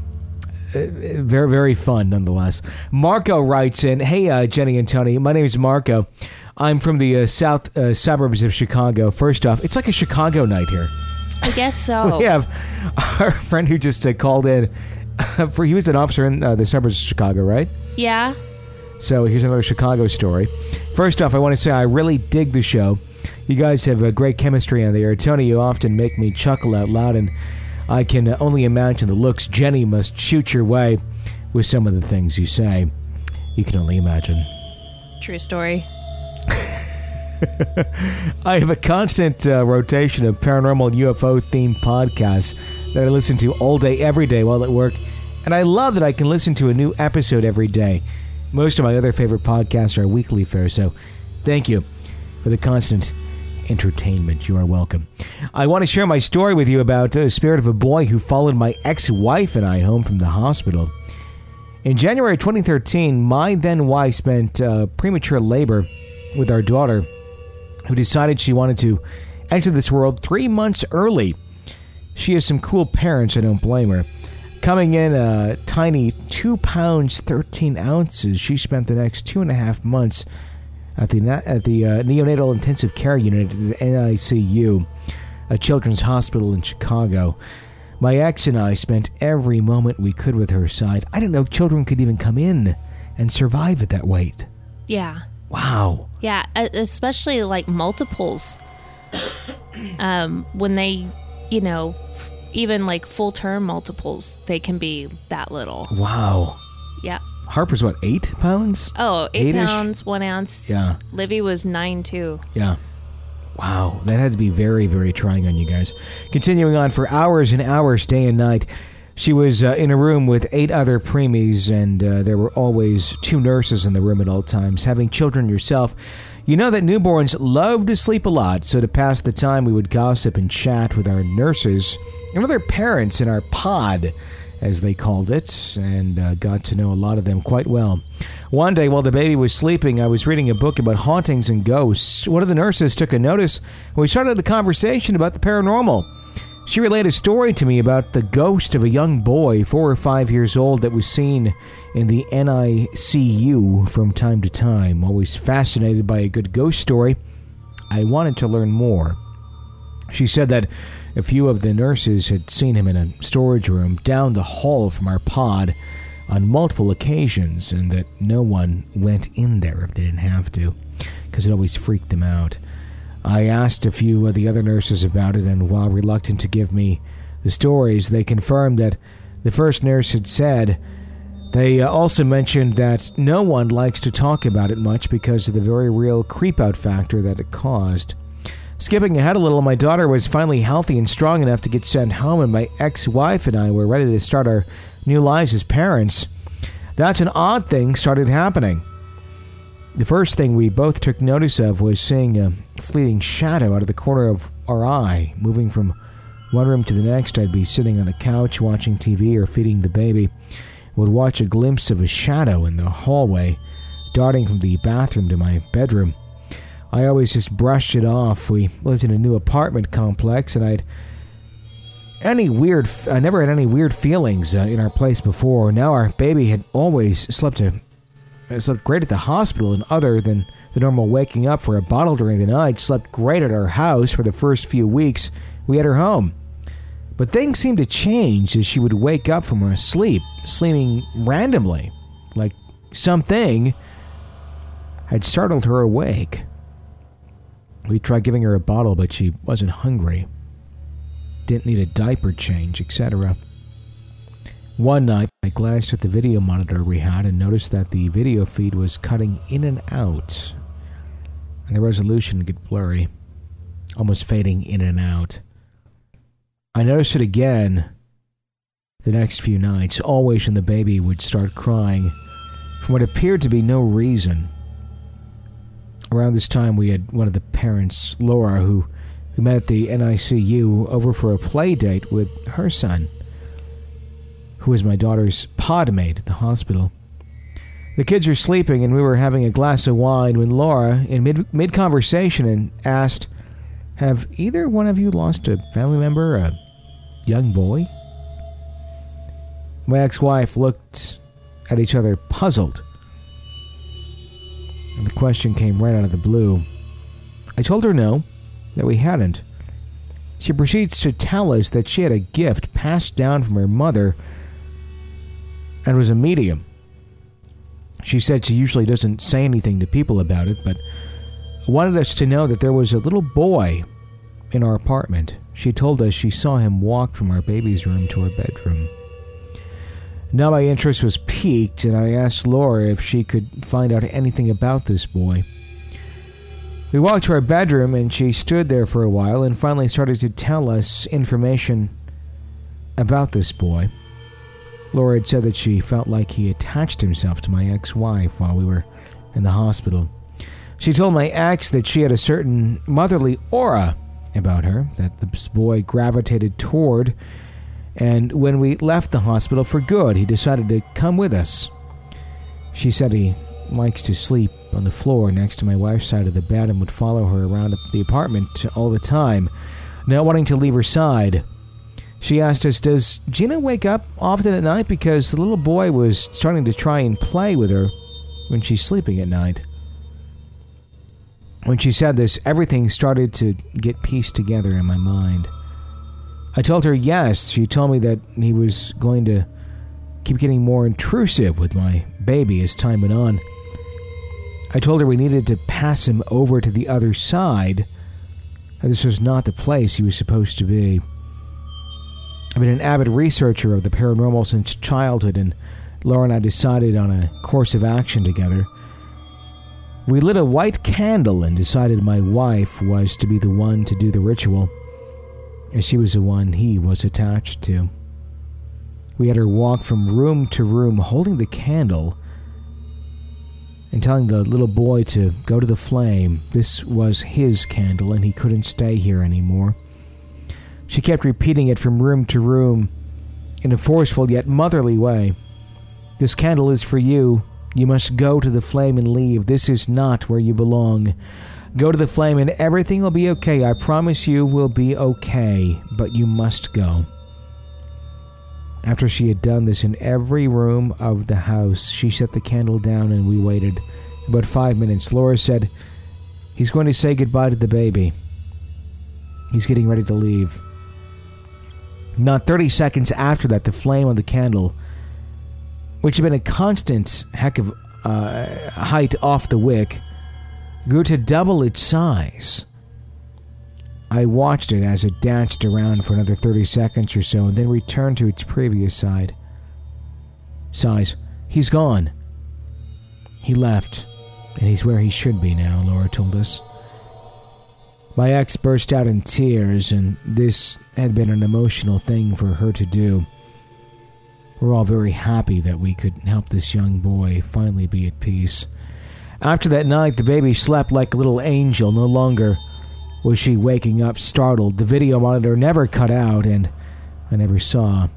uh, very very fun nonetheless marco writes in hey uh, jenny and tony my name is marco i'm from the uh, south uh, suburbs of chicago first off it's like a chicago night here I guess so. *laughs* we have our friend who just uh, called in *laughs* for he was an officer in uh, the suburbs of chicago right Yeah. so here's another Chicago story. First off, I want to say I really dig the show. You guys have a great chemistry on the air. Tony, you often make me chuckle out loud, and I can only imagine the looks Jenny must shoot your way with some of the things you say. You can only imagine. True story. *laughs* I have a constant uh, rotation of paranormal UFO themed podcasts that I listen to all day, every day while at work, and I love that I can listen to a new episode every day. Most of my other favorite podcasts are weekly fare, so thank you for the constant entertainment. You are welcome. I want to share my story with you about the spirit of a boy who followed my ex wife and I home from the hospital. In January 2013, my then wife spent uh, premature labor with our daughter, who decided she wanted to enter this world three months early. She has some cool parents, I don't blame her. Coming in a tiny 2 pounds 13 ounces, she spent the next two and a half months at the at the uh, neonatal intensive care unit at the NICU, a children's hospital in Chicago. My ex and I spent every moment we could with her side. I didn't know children could even come in and survive at that weight. Yeah. Wow. Yeah, especially like multiples. um, when they, you know, even like full term multiples, they can be that little. Wow. Yeah. Harper's what, eight pounds? Oh, eight Eight-ish? pounds, one ounce. Yeah. Livy was nine too. Yeah. Wow, that had to be very, very trying on you guys. Continuing on for hours and hours, day and night. She was uh, in a room with eight other preemies, and uh, there were always two nurses in the room at all times. Having children yourself, you know that newborns love to sleep a lot, so to pass the time, we would gossip and chat with our nurses and other parents in our pod, as they called it, and uh, got to know a lot of them quite well. One day, while the baby was sleeping, I was reading a book about hauntings and ghosts. One of the nurses took a notice, and we started a conversation about the paranormal. She relayed a story to me about the ghost of a young boy, four or five years old, that was seen in the NICU from time to time. Always fascinated by a good ghost story, I wanted to learn more. She said that a few of the nurses had seen him in a storage room down the hall from our pod on multiple occasions, and that no one went in there if they didn't have to, because it always freaked them out. I asked a few of the other nurses about it, and while reluctant to give me the stories, they confirmed that the first nurse had said. They uh, also mentioned that no one likes to talk about it much because of the very real creep out factor that it caused. Skipping ahead a little, my daughter was finally healthy and strong enough to get sent home, and my ex wife and I were ready to start our new lives as parents. That's an odd thing started happening. The first thing we both took notice of was seeing a fleeting shadow out of the corner of our eye, moving from one room to the next. I'd be sitting on the couch watching TV or feeding the baby. Would watch a glimpse of a shadow in the hallway, darting from the bathroom to my bedroom. I always just brushed it off. We lived in a new apartment complex, and I'd any weird. I never had any weird feelings uh, in our place before. Now our baby had always slept a uh, slept great at the hospital, and other than the normal waking up for a bottle during the night, slept great at our house for the first few weeks we had her home. But things seemed to change as she would wake up from her sleep, sleeping randomly, like something had startled her awake. We tried giving her a bottle, but she wasn't hungry. Didn't need a diaper change, etc. One night, I glanced at the video monitor we had and noticed that the video feed was cutting in and out, and the resolution get blurry, almost fading in and out. I noticed it again the next few nights, always when the baby would start crying for what appeared to be no reason. Around this time, we had one of the parents, Laura, who, who met at the NICU over for a play date with her son, who was my daughter's pod mate at the hospital. The kids were sleeping, and we were having a glass of wine when Laura, in mid mid conversation, asked, "Have either one of you lost a family member, a young boy?" My ex-wife looked at each other, puzzled. And the question came right out of the blue. I told her no, that we hadn't. She proceeds to tell us that she had a gift passed down from her mother and was a medium. She said she usually doesn't say anything to people about it, but wanted us to know that there was a little boy in our apartment. She told us she saw him walk from our baby's room to our bedroom. Now my interest was piqued, and I asked Laura if she could find out anything about this boy. We walked to our bedroom, and she stood there for a while and finally started to tell us information about this boy. Laura had said that she felt like he attached himself to my ex wife while we were in the hospital. She told my ex that she had a certain motherly aura about her that this boy gravitated toward, and when we left the hospital for good, he decided to come with us. She said he likes to sleep on the floor next to my wife's side of the bed and would follow her around the apartment all the time, not wanting to leave her side. She asked us, Does Gina wake up often at night? Because the little boy was starting to try and play with her when she's sleeping at night. When she said this, everything started to get pieced together in my mind. I told her yes. She told me that he was going to keep getting more intrusive with my baby as time went on. I told her we needed to pass him over to the other side. This was not the place he was supposed to be. I've been an avid researcher of the paranormal since childhood, and Laura and I decided on a course of action together. We lit a white candle and decided my wife was to be the one to do the ritual, as she was the one he was attached to. We had her walk from room to room holding the candle and telling the little boy to go to the flame. This was his candle and he couldn't stay here anymore. She kept repeating it from room to room in a forceful yet motherly way. This candle is for you. You must go to the flame and leave. This is not where you belong. Go to the flame and everything will be okay. I promise you will be okay, but you must go. After she had done this in every room of the house, she set the candle down and we waited. About five minutes, Laura said, He's going to say goodbye to the baby. He's getting ready to leave. Not 30 seconds after that, the flame on the candle, which had been a constant heck of uh, height off the wick, grew to double its size. I watched it as it danced around for another 30 seconds or so and then returned to its previous side. Size. He's gone. He left, and he's where he should be now, Laura told us. My ex burst out in tears, and this had been an emotional thing for her to do. We're all very happy that we could help this young boy finally be at peace. After that night, the baby slept like a little angel. No longer was she waking up startled. The video monitor never cut out, and I never saw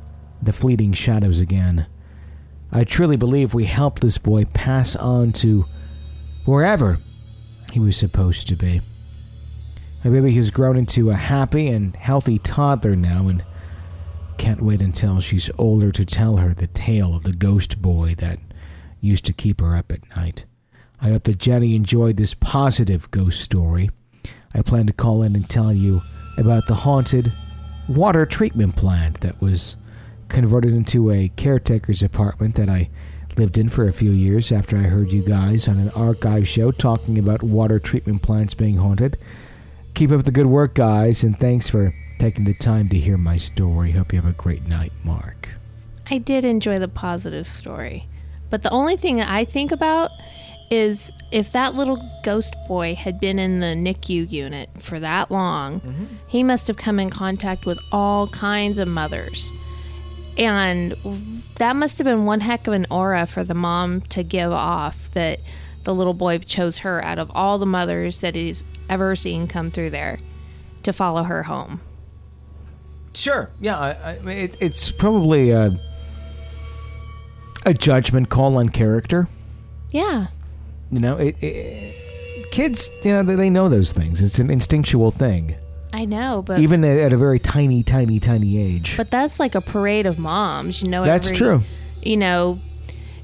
the fleeting shadows again. I truly believe we helped this boy pass on to wherever he was supposed to be. My baby has grown into a happy and healthy toddler now, and can't wait until she's older to tell her the tale of the ghost boy that used to keep her up at night. I hope that Jenny enjoyed this positive ghost story. I plan to call in and tell you about the haunted water treatment plant that was converted into a caretaker's apartment that I lived in for a few years after I heard you guys on an archive show talking about water treatment plants being haunted. Keep up the good work, guys, and thanks for taking the time to hear my story. Hope you have a great night, Mark. I did enjoy the positive story. But the only thing I think about is if that little ghost boy had been in the NICU unit for that long, mm-hmm. he must have come in contact with all kinds of mothers. And that must have been one heck of an aura for the mom to give off that the little boy chose her out of all the mothers that he's ever seen come through there to follow her home. Sure. Yeah. I, I mean, it, it's probably a, a judgment call on character. Yeah. You know, it, it, kids, you know, they, they know those things. It's an instinctual thing. I know, but even at, at, a very tiny, tiny, tiny age. But that's like a parade of moms. You know, that's every, true. You know,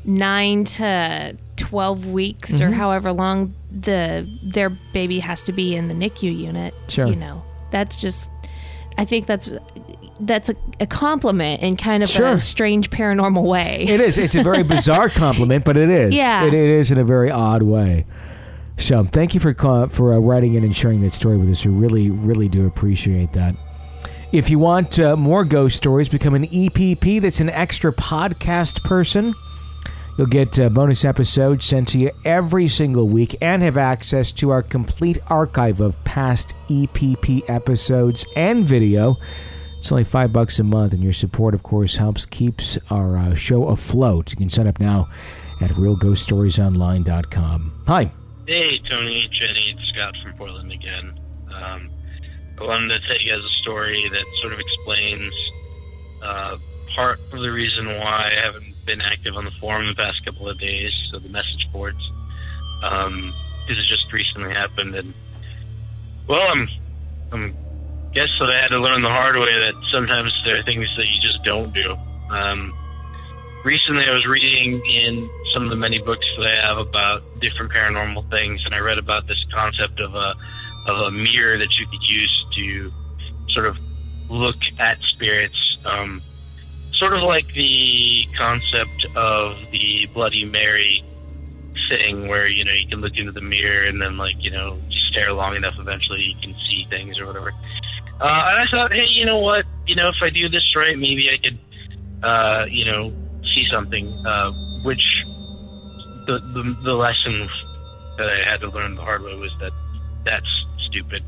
nine to twelve weeks mm-hmm. or however long the their baby has to be in the NICU unit. Sure. You know, that's just. I think that's that's a, a compliment in kind of sure. a strange paranormal way. It is. It's a very *laughs* bizarre compliment, but it is. Yeah. It, it is in a very odd way. So thank you for for uh, writing in and sharing that story with us. We really, really do appreciate that. If you want uh, more ghost stories, become an EPP. That's an extra podcast person. You'll get uh, bonus episodes sent to you every single week and have access to our complete archive of past EPP episodes and video. It's only five bucks a month, and your support, of course, helps keeps our uh, show afloat. You can sign up now at realghoststoriesonline.com. Hi. Hey, Tony, Jenny, it's Scott from Portland again. Um, I wanted to tell you guys a story that sort of explains uh, part of the reason why I haven't been active on the forum the past couple of days, so the message boards. Um, this has just recently happened, and well, I'm, I'm guess that I had to learn the hard way that sometimes there are things that you just don't do. Um, recently, I was reading in some of the many books that I have about different paranormal things, and I read about this concept of a of a mirror that you could use to sort of look at spirits. Um, sort of like the concept of the Bloody Mary thing, where you know you can look into the mirror and then like you know you stare long enough, eventually you can see things or whatever. Uh, and I thought, hey, you know what? You know, if I do this right, maybe I could, uh, you know, see something. Uh, which the, the the lesson that I had to learn the hard way was that that's stupid.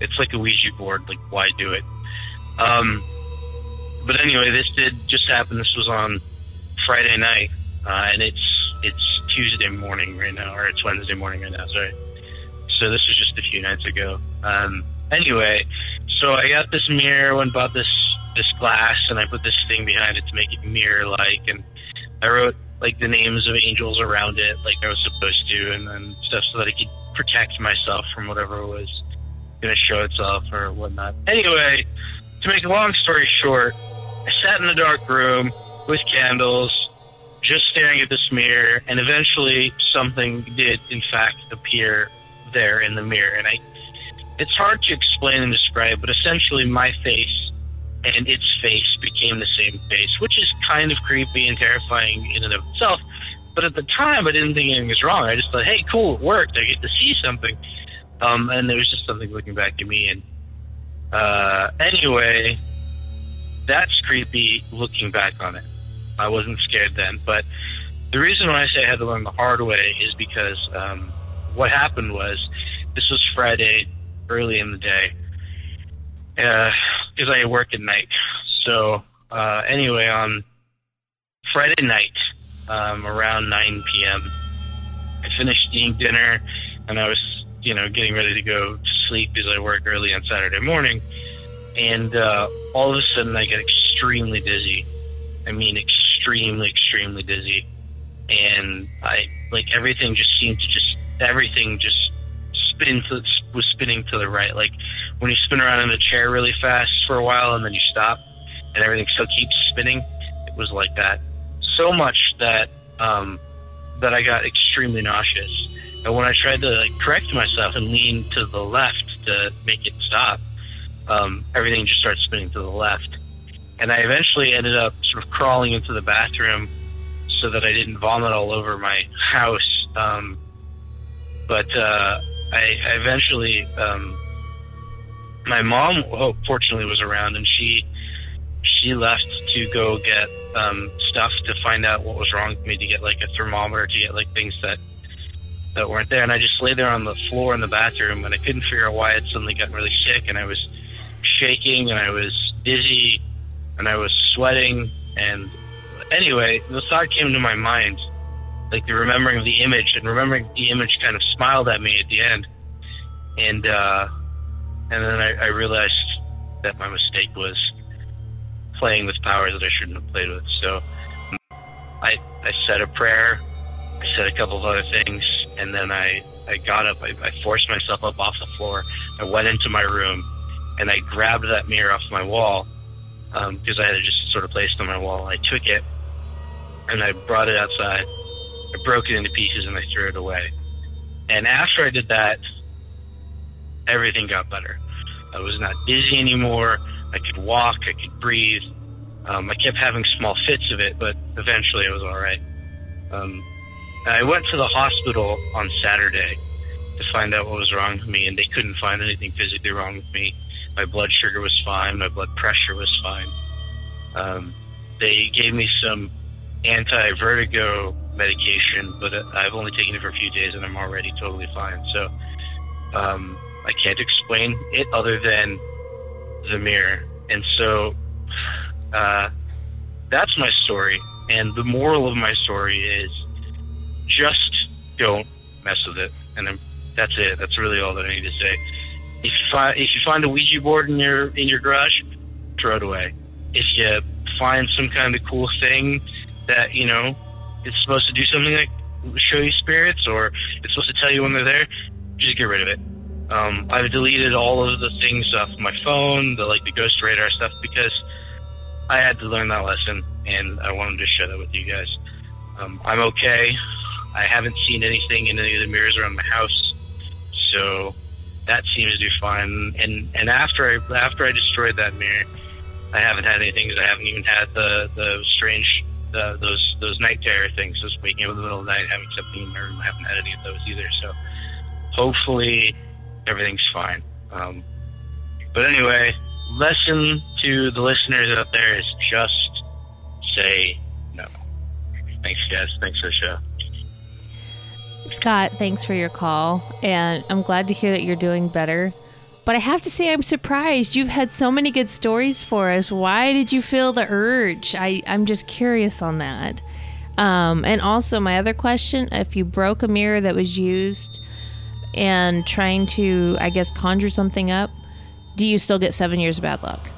It's like a Ouija board. Like, why do it? Um, but anyway, this did just happen. This was on Friday night, uh, and it's it's Tuesday morning right now, or it's Wednesday morning right now. Sorry. So this was just a few nights ago. Um, anyway, so I got this mirror, went bought this this glass, and I put this thing behind it to make it mirror like, and I wrote like the names of angels around it, like I was supposed to, and then stuff so that I could protect myself from whatever was going to show itself or whatnot. Anyway, to make a long story short, I sat in a dark room with candles, just staring at this mirror, and eventually something did, in fact, appear there in the mirror. And I, it's hard to explain and describe, but essentially my face and its face became the same face, which is kind of creepy and terrifying in and of itself. But at the time, I didn't think anything was wrong. I just thought, hey, cool, it worked. I get to see something. Um, and there was just something looking back at me. And uh, anyway, that's creepy looking back on it. I wasn't scared then. But the reason why I say I had to learn the hard way is because um, what happened was this was Friday early in the day because uh, I work at night. So uh, anyway, on Friday night, um, around 9 p.m., I finished eating dinner, and I was, you know, getting ready to go to sleep because I work early on Saturday morning. And uh, all of a sudden, I get extremely dizzy. I mean, extremely, extremely dizzy. And I like everything just seemed to just everything just spinning to, was spinning to the right. Like when you spin around in a chair really fast for a while and then you stop and everything still keeps spinning. It was like that. So much that um, that I got extremely nauseous. And when I tried to like, correct myself and lean to the left to make it stop, um, everything just started spinning to the left. And I eventually ended up sort of crawling into the bathroom so that I didn't vomit all over my house. Um, but uh, I, I eventually, um, my mom, oh, fortunately, was around, and she she left to go get um, stuff to find out what was wrong with me, to get like a thermometer, to get like things that that weren't there. And I just lay there on the floor in the bathroom, and I couldn't figure out why I'd suddenly gotten really sick, and I was shaking, and I was dizzy, and I was sweating, and anyway, the thought came to my mind like the remembering of the image and remembering the image kind of smiled at me at the end. And uh and then I, I realized that my mistake was playing with powers that I shouldn't have played with. So I I said a prayer I said a couple of other things and then I I got up I, I forced myself up off the floor. I went into my room and I grabbed that mirror off my wall because um, I had it just sort of placed on my wall I took it and I brought it outside I broke it into pieces and I threw it away. And after I did that, everything got better. I was not dizzy anymore. I could walk. I could breathe. Um, I kept having small fits of it, but eventually I was all right. Um, I went to the hospital on Saturday to find out what was wrong with me, and they couldn't find anything physically wrong with me. My blood sugar was fine. My blood pressure was fine. Um, they gave me some anti-vertigo medication, but I've only taken it for a few days, and I'm already totally fine. So um, I can't explain it other than the mirror. And so uh, that's my story. And the moral of my story is just don't mess with it. And I'm, that's it. That's really all that I need to say. If you find if you find a Ouija board in your in your garage, throw it away. If you find some kind of cool thing that you know it's supposed to do something like show you spirits or it's supposed to tell you when they're there, just get rid of it. Um, I've deleted all of the things off my phone, the like the ghost radar stuff, because I had to learn that lesson, and I wanted to share that with you guys. Um, I'm okay. I haven't seen anything in any of the mirrors around my house, so that seems to be fine. And and after I after I destroyed that mirror, I haven't had anything. I haven't even had the the strange the, those those night terror things. Just waking up in the middle of the night, having something in my room. I haven't had any of those either. So hopefully everything's fine. Um, but anyway, lesson to the listeners out there is just say no. Thanks, guys. Thanks for the show. Scott, thanks for your call, and I'm glad to hear that you're doing better. But I have to say, I'm surprised. You've had so many good stories for us. Why did you feel the urge? I, I'm just curious on that. Um, and also, my other question if you broke a mirror that was used and trying to, I guess, conjure something up, do you still get seven years of bad luck?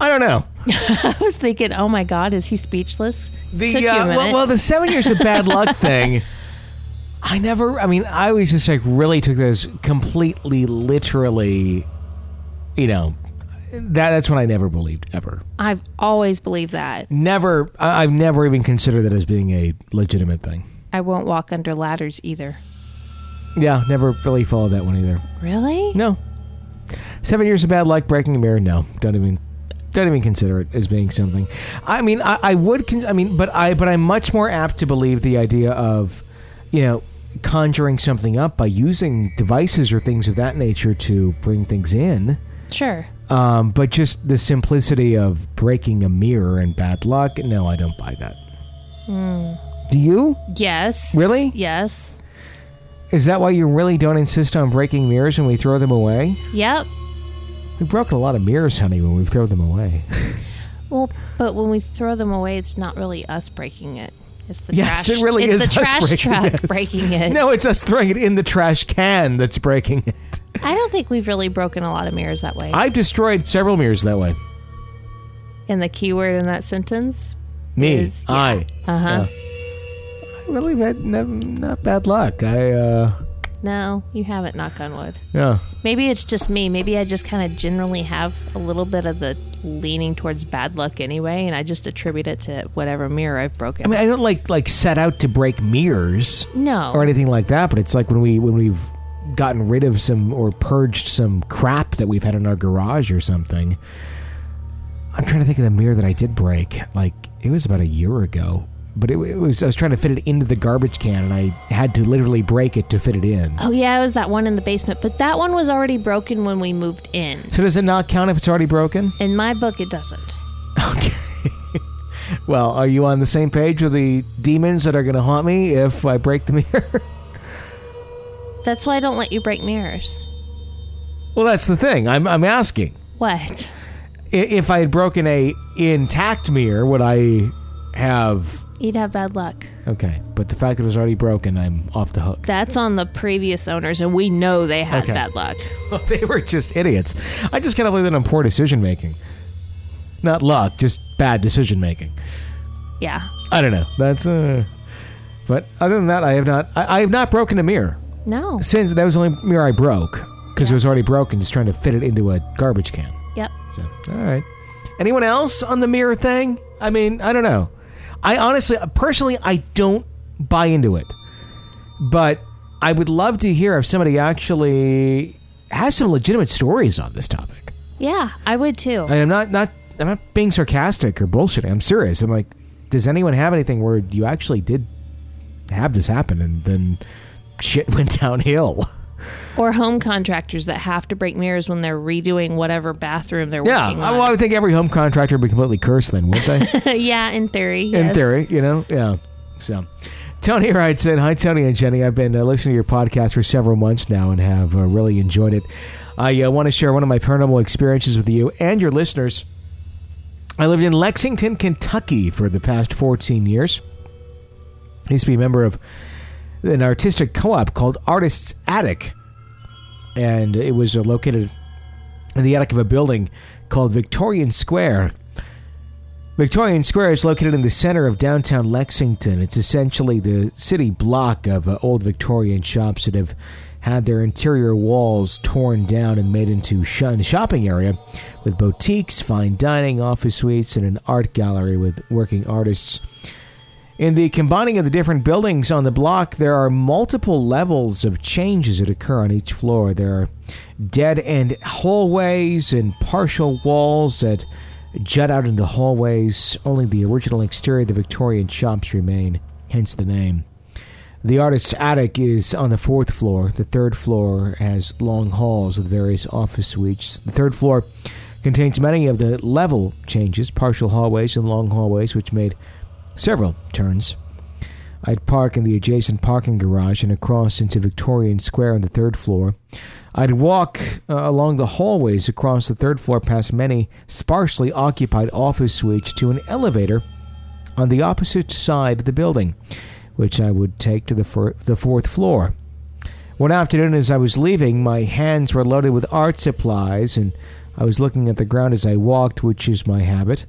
I don't know. *laughs* I was thinking, oh my God, is he speechless? The Took you a uh, well, minute. well, the seven years of bad luck *laughs* thing. I never. I mean, I always just like really took those completely literally. You know, that that's what I never believed ever. I've always believed that. Never. I, I've never even considered that as being a legitimate thing. I won't walk under ladders either. Yeah, never really followed that one either. Really? No. Seven years of bad luck, breaking a mirror. No, don't even, don't even consider it as being something. I mean, I, I would. Con- I mean, but I, but I'm much more apt to believe the idea of, you know, conjuring something up by using devices or things of that nature to bring things in. Sure. Um, but just the simplicity of breaking a mirror and bad luck. No, I don't buy that. Do you Yes. really? Yes. Is that why you really don't insist on breaking mirrors when we throw them away? Yep. We've broken a lot of mirrors, honey, when we've thrown them away. *laughs* Well, but when we throw them away, it's not really us breaking it. It's the yes, trash. it really it's is the us trash breaking truck it. breaking it. No, it's us throwing it in the trash can that's breaking it. I don't think we've really broken a lot of mirrors that way. I've destroyed several mirrors that way. and the key word in that sentence Me, is yeah. I. Uh huh. I really had not bad luck. I, uh, No, you haven't. Knock on wood. yeah. Maybe it's just me. Maybe I just kind of generally have a little bit of the leaning towards bad luck anyway, and I just attribute it to whatever mirror I've broken. I mean, I don't like like set out to break mirrors no. or anything like that, but it's like when we when we've gotten rid of some or purged some crap that we've had in our garage or something. I'm trying to think of the mirror that I did break. Like it was about a year ago, but it, it was I was trying to fit it into the garbage can, and I had to literally break it to fit it in. Oh yeah, it was that one in the basement, but that one was already broken when we moved in. So does it not count if it's already broken? In my book, it doesn't. Okay. *laughs* well, are you on the same page with the demons that are going to haunt me if I break the *laughs* mirror? That's why I don't let you break mirrors. well, that's the thing. I'm I'm asking. What? If I had broken a intact mirror, would I have You'd have bad luck. Okay, but the fact that it was already broken, I'm off the hook. That's on the previous owners, and we know they had Okay. bad luck. *laughs* they were just idiots. I just can't believe that I'm poor decision making. Not luck, just bad decision making. Yeah. I don't know. That's uh. But other than that, I have not. I, I have not broken a mirror No. since that was the only mirror I broke because it was already broken. Just trying to fit it into a garbage can. Yep. So, all right. Anyone else on the mirror thing? I mean, I don't know. I honestly, personally, I don't buy into it. But I would love to hear if somebody actually has some legitimate stories on this topic. Yeah, I would too. And I'm not not I'm not being sarcastic or bullshitting. I'm serious. I'm like, does anyone have anything where you actually did have this happen, and then shit *laughs* went downhill. Or home contractors that have to break mirrors when they're redoing whatever bathroom they're Yeah, working I, well, I would think every home contractor would be completely cursed then, wouldn't they? *laughs* yeah, in theory. in yes. theory, you know. Yeah. So, Tony writes in, "Hi Tony and Jenny. I've been uh, listening to your podcast for several months now and have uh, really enjoyed it. I uh, want to share one of my paranormal experiences with you and your listeners. I lived in Lexington, Kentucky, for the past 14 years. I used to be a member of an artistic co-op called Artists Attic, and it was uh, located in the attic of a building called Victorian Square." Victorian Square is located in the center of downtown Lexington. It's essentially the city block of uh, old Victorian shops that have had their interior walls torn down and made into sh- a shopping area with boutiques, fine dining, office suites, and an art gallery with working artists. In the combining of the different buildings on the block, there are multiple levels of changes that occur on each floor. There are dead end hallways and partial walls that jut out into hallways. Only the original exterior of the Victorian shops remain, hence the name. The artist's attic is on the fourth floor. The third floor has long halls with various office suites. The third floor contains many of the level changes, partial hallways and long hallways, which made several turns. I'd park in the adjacent parking garage and across into Victorian Square on the third floor. I'd walk uh, along the hallways across the third floor past many sparsely occupied office suites to an elevator on the opposite side of the building, which I would take to the, fir- the fourth floor. One afternoon, as I was leaving, my hands were loaded with art supplies, and I was looking at the ground as I walked, which is my habit.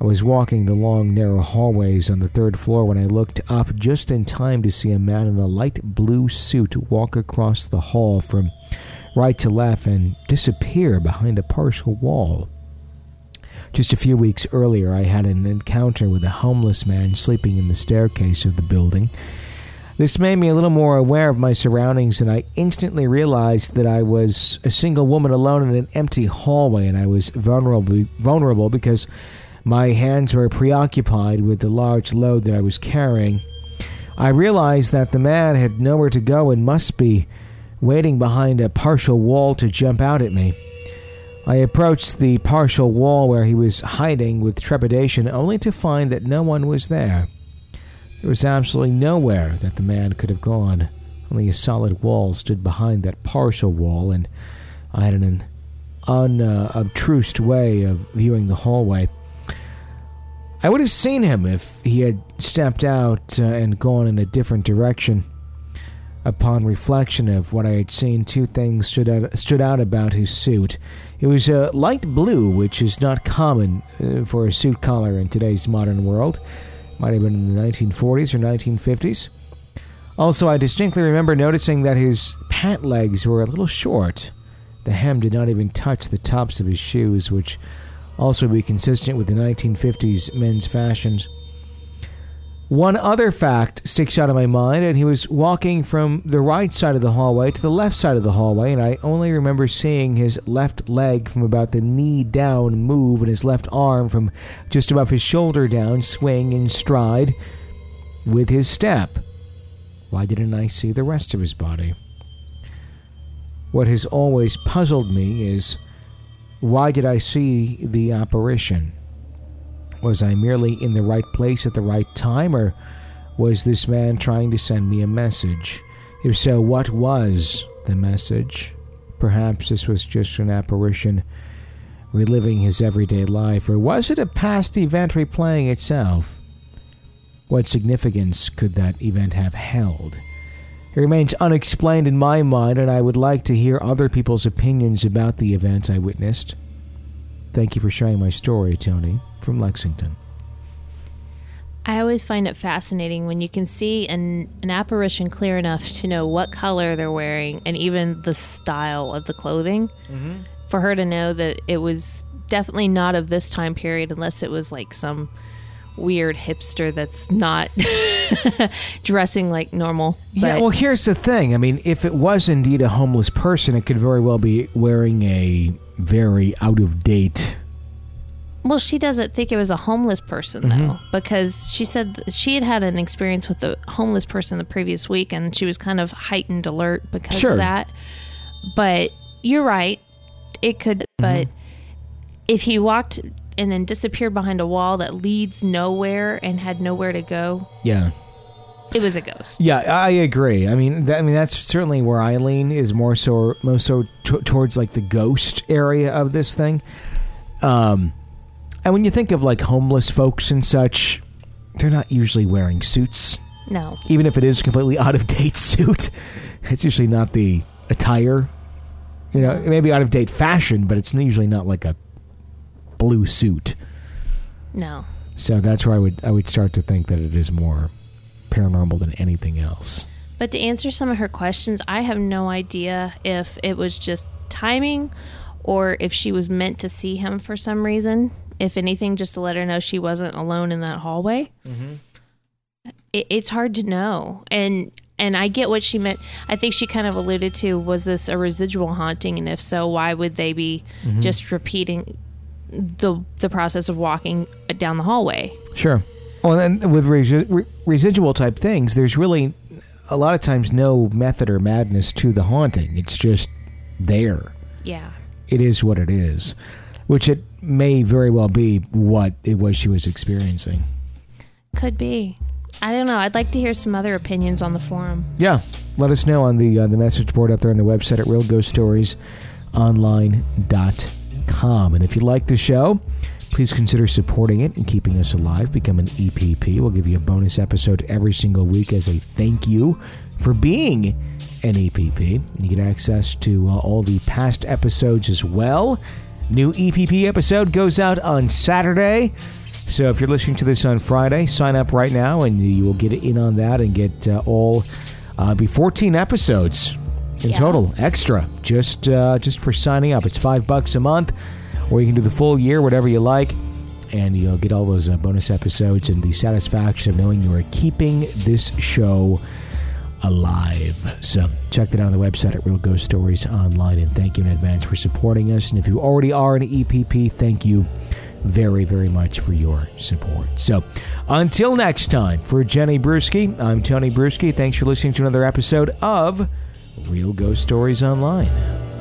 I was walking the long, narrow hallways on the third floor when I looked up just in time to see a man in a light blue suit walk across the hall from right to left and disappear behind a partial wall. Just a few weeks earlier, I had an encounter with a homeless man sleeping in the staircase of the building. This made me a little more aware of my surroundings, and I instantly realized that I was a single woman alone in an empty hallway, and I was vulnerable, vulnerable because my hands were preoccupied with the large load that I was carrying. I realized that the man had nowhere to go and must be waiting behind a partial wall to jump out at me. I approached the partial wall where he was hiding with trepidation, only to find that no one was there. There was absolutely nowhere that the man could have gone. Only a solid wall stood behind that partial wall, and I had an unobtrused uh, way of viewing the hallway. I would have seen him if he had stepped out uh, and gone in a different direction. Upon reflection of what I had seen, two things stood out, stood out about his suit. It was a light blue, which is not common uh, for a suit collar in today's modern world. Might have been in the 1940s or 1950s. Also, I distinctly remember noticing that his pant legs were a little short. The hem did not even touch the tops of his shoes, which also be consistent with the 1950s men's fashions. One other fact sticks out of my mind, and he was walking from the right side of the hallway to the left side of the hallway, and I only remember seeing his left leg from about the knee down move and his left arm from just above his shoulder down swing and stride with his step. Why didn't I see the rest of his body? What has always puzzled me is why did I see the apparition? Was I merely in the right place at the right time, or was this man trying to send me a message? If so, what was the message? Perhaps this was just an apparition reliving his everyday life, or was it a past event replaying itself? What significance could that event have held? It remains unexplained in my mind, and I would like to hear other people's opinions about the event I witnessed. Thank you for sharing my story, Tony, from Lexington. I always find it fascinating when you can see an, an apparition clear enough to know what color they're wearing and even the style of the clothing. Mm-hmm. For her to know that it was definitely not of this time period, unless it was like some weird hipster that's not *laughs* dressing like normal. yeah, well, here's the thing. I mean, if it was indeed a homeless person, it could very well be wearing a very out of date Well, she doesn't think it was a homeless person though, Mm-hmm. because she said she had had an experience with a homeless person the previous week, and she was kind of heightened alert because Sure. of that. But you're right; it could. Mm-hmm. But if he walked and then disappeared behind a wall that leads nowhere and had nowhere to go, Yeah. it was a ghost. Yeah, I agree. I mean, that, I mean that's certainly where I lean is more so, most so t- towards like the ghost area of this thing. Um, and when you think of like homeless folks and such, they're not usually wearing suits. No, Even if it is a completely *laughs* out of date suit, it's usually not the attire. You know, it may be out of date fashion, but it's usually not like a blue suit. no. So that's where I would I would start to think that it is more paranormal than anything else. But to answer some of her questions, I have no idea if it was just timing or if she was meant to see him for some reason. If anything, just to let her know she wasn't alone in that hallway. Mm-hmm. It, it's hard to know, and and I get what she meant. I think she kind of alluded to was this a residual haunting, and if so, why would they be mm-hmm. just repeating the the process of walking down the hallway? Sure. Well, and with resi- re- residual type things, there's really a lot of times no method or madness to the haunting. It's just there. Yeah. It is what it is, which it may very well be what it was she was experiencing. Could be. I don't know. I'd like to hear some other opinions on the forum. Yeah, let us know on the uh, the message board up there on the website at realghoststoriesonline.com. And if you like the show, please consider supporting it and keeping us alive. Become an EPP. We'll give you a bonus episode every single week as a thank you for being an EPP. You get access to uh, all the past episodes as well. New EPP episode goes out on Saturday. So if you're listening to this on Friday, sign up right now and you will get in on that and get uh, all uh, be 14 episodes in Yeah. total extra just uh, just for signing up. It's five bucks a month, or you can do the full year, whatever you like, and you'll get all those uh, bonus episodes and the satisfaction of knowing you are keeping this show alive. So check that out on the website at Real Ghost Stories Online, and thank you in advance for supporting us. And if you already are an EPP, thank you very, very much for your support. So until next time, for Jenny Brueski, I'm Tony Brueski. Thanks for listening to another episode of Real Ghost Stories Online.